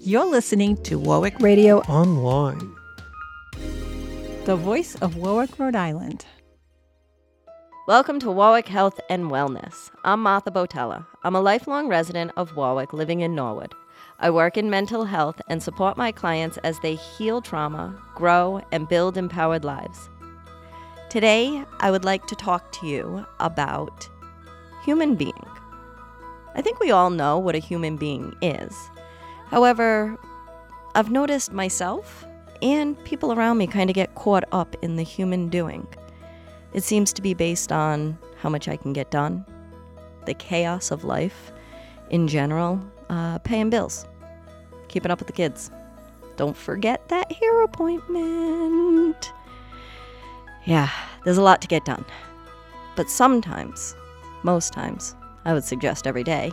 You're listening to Warwick Radio Online. the voice of Warwick, Rhode Island. Welcome to Warwick Health and Wellness. I'm Martha Botella. I'm a lifelong resident of Warwick living in Norwood. I work in mental health and support my clients as they heal trauma, grow, and build empowered lives. Today, I would like to talk to you about human being. I think we all know what a human being is. However, I've noticed myself and people around me kind of get caught up in the human doing. It seems to be based on how much I can get done, the chaos of life in general, uh, paying bills, keeping up with the kids. Don't forget that hair appointment. Yeah, there's a lot to get done. But sometimes, most times, I would suggest every day,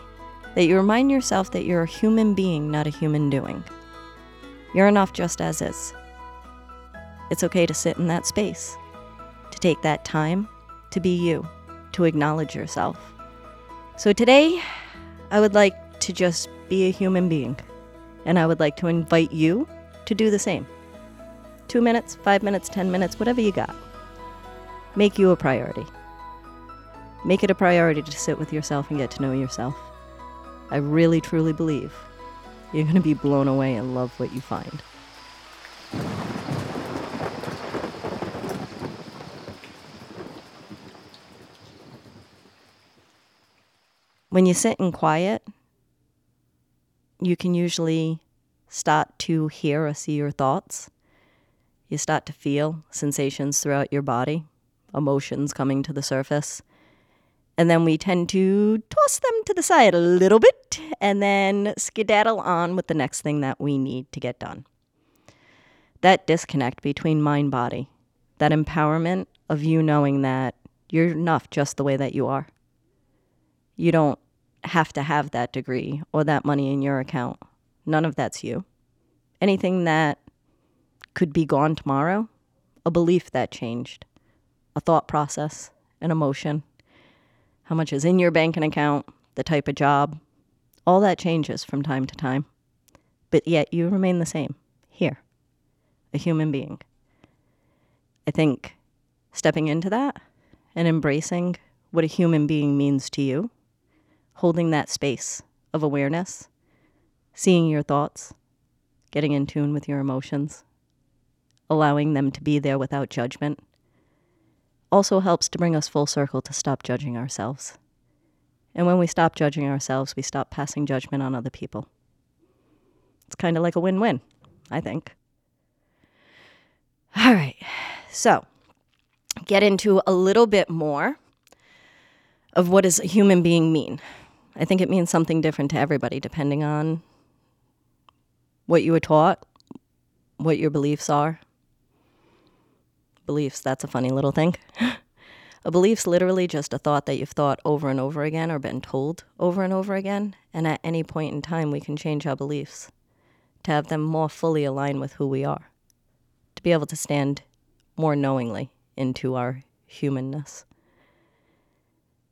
that you remind yourself that you're a human being, not a human doing. You're enough just as is. It's okay to sit in that space, to take that time to be you, to acknowledge yourself. So today, I would like to just be a human being, and I would like to invite you to do the same. Two minutes, five minutes, ten minutes, whatever you got. Make you a priority. Make it a priority to sit with yourself and get to know yourself. I really truly believe you're going to be blown away and love what you find. When you sit in quiet, you can usually start to hear or see your thoughts. You start to feel sensations throughout your body, emotions coming to the surface. And then we tend to toss them to the side a little bit and then skedaddle on with the next thing that we need to get done. That disconnect between mind body, that empowerment of you knowing that you're enough just the way that you are. You don't have to have that degree or that money in your account. None of that's you. Anything that could be gone tomorrow, a belief that changed, a thought process, an emotion, how much is in your banking account, the type of job, all that changes from time to time. But yet you remain the same here, a human being. I think stepping into that and embracing what a human being means to you, holding that space of awareness, seeing your thoughts, getting in tune with your emotions, allowing them to be there without judgment, also helps to bring us full circle to stop judging ourselves. And when we stop judging ourselves, we stop passing judgment on other people. It's kind of like a win win, I think. All right, so get into a little bit more of what does a human being mean. I think it means something different to everybody depending on what you were taught, what your beliefs are. Beliefs, that's a funny little thing. a belief's literally just a thought that you've thought over and over again or been told over and over again. And at any point in time, we can change our beliefs to have them more fully align with who we are, to be able to stand more knowingly into our humanness.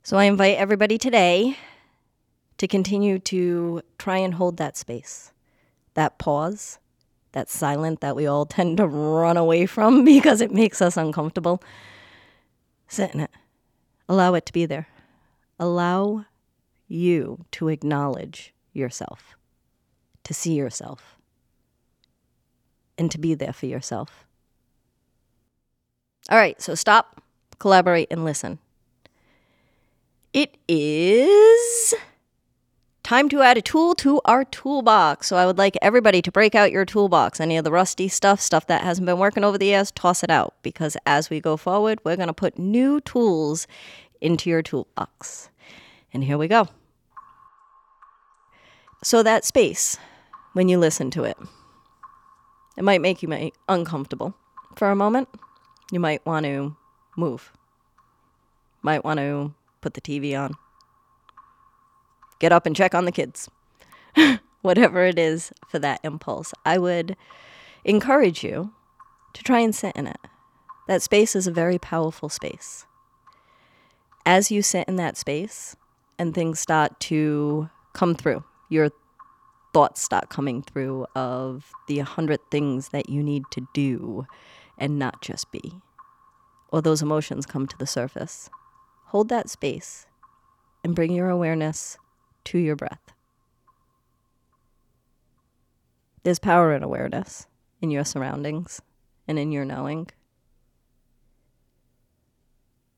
So I invite everybody today to continue to try and hold that space, that pause, that silent that we all tend to run away from because it makes us uncomfortable. Sit in it. Allow it to be there. Allow you to acknowledge yourself, to see yourself, and to be there for yourself. All right, so stop, collaborate, and listen. It is time to add a tool to our toolbox. So I would like everybody to break out your toolbox. Any of the rusty stuff, stuff that hasn't been working over the years, toss it out because as we go forward, we're going to put new tools into your toolbox. And here we go. So that space, when you listen to it, it might make you uncomfortable for a moment. You might want to move. Might want to put the TV on get up and check on the kids. Whatever it is for that impulse, I would encourage you to try and sit in it. That space is a very powerful space. As you sit in that space and things start to come through, your thoughts start coming through of the hundred things that you need to do and not just be, or those emotions come to the surface, hold that space and bring your awareness to your breath. There's power in awareness in your surroundings and in your knowing.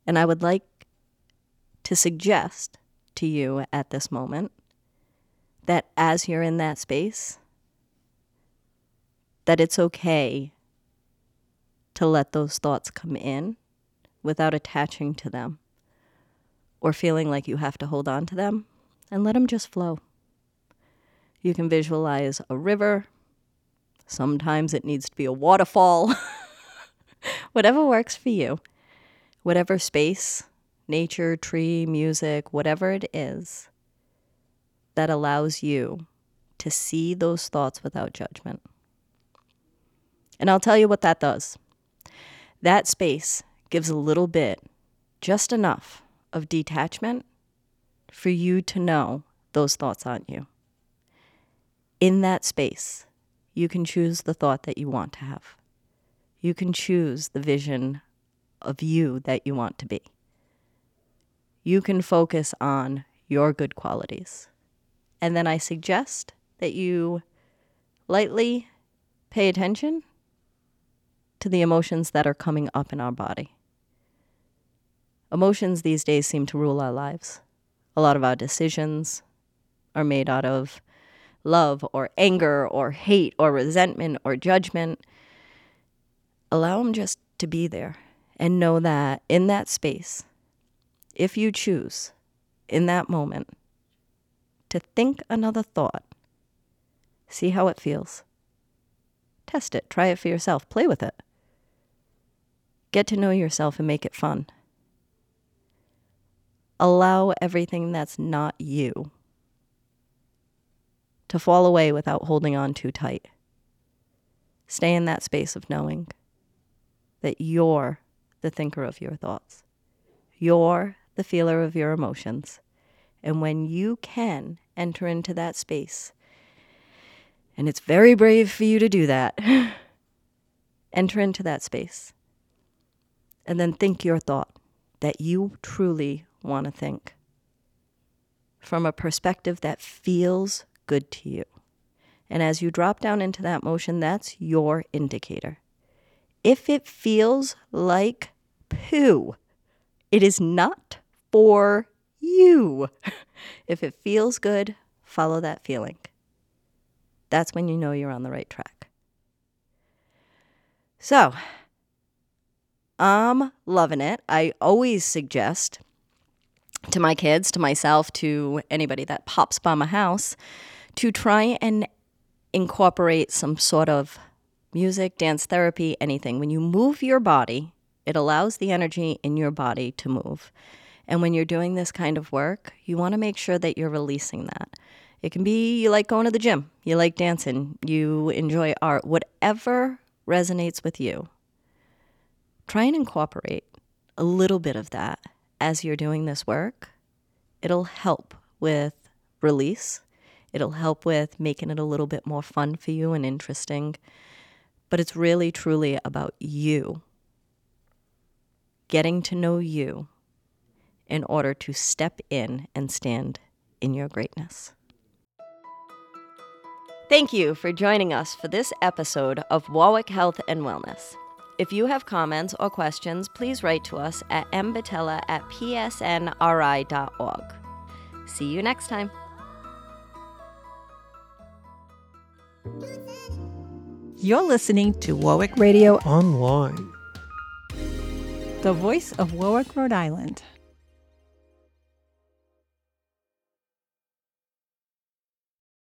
And I would like to suggest to you at this moment that as you're in that space, that it's okay to let those thoughts come in without attaching to them or feeling like you have to hold on to them and let them just flow. You can visualize a river. Sometimes it needs to be a waterfall. whatever works for you. Whatever space, nature, tree, music, whatever it is that allows you to see those thoughts without judgment. And I'll tell you what that does. That space gives a little bit, just enough, of detachment for you to know those thoughts aren't you. In that space, you can choose the thought that you want to have. You can choose the vision of you that you want to be. You can focus on your good qualities. And then I suggest that you lightly pay attention to the emotions that are coming up in our body. Emotions these days seem to rule our lives. A lot of our decisions are made out of love or anger or hate or resentment or judgment. Allow them just to be there and know that in that space, if you choose in that moment to think another thought, see how it feels. Test it, try it for yourself, play with it. Get to know yourself and make it fun. Allow everything that's not you to fall away without holding on too tight. Stay in that space of knowing that you're the thinker of your thoughts. You're the feeler of your emotions. And when you can enter into that space, and it's very brave for you to do that, enter into that space and then think your thought that you truly want to think from a perspective that feels good to you. And as you drop down into that motion, that's your indicator. If it feels like poo, it is not for you. if it feels good, follow that feeling. That's when you know you're on the right track. So, I'm loving it. I always suggest to my kids, to myself, to anybody that pops by my house to try and incorporate some sort of music, dance therapy, anything. When you move your body, it allows the energy in your body to move. And when you're doing this kind of work, you want to make sure that you're releasing that. It can be you like going to the gym, you like dancing, you enjoy art, whatever resonates with you. Try and incorporate a little bit of that as you're doing this work. It'll help with release It'll help with making it a little bit more fun for you and interesting. But it's really, truly about you getting to know you in order to step in and stand in your greatness. Thank you for joining us for this episode of Warwick Health and Wellness. If you have comments or questions, please write to us at mbatella at psnri.org. See you next time. You're listening to Warwick Radio Online. the voice of Warwick, Rhode Island.